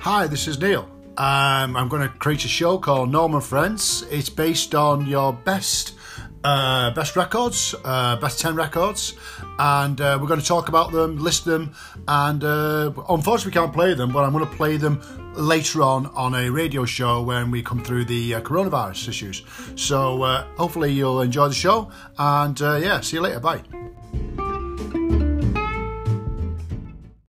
Hi, this is Neil. Um, I'm going to create a show called Norman Friends. It's based on your best uh, best records, uh, best 10 records, and uh, we're going to talk about them, list them, and uh, unfortunately, we can't play them, but I'm going to play them later on on a radio show when we come through the uh, coronavirus issues. So, uh, hopefully, you'll enjoy the show, and yeah, see you later. Bye.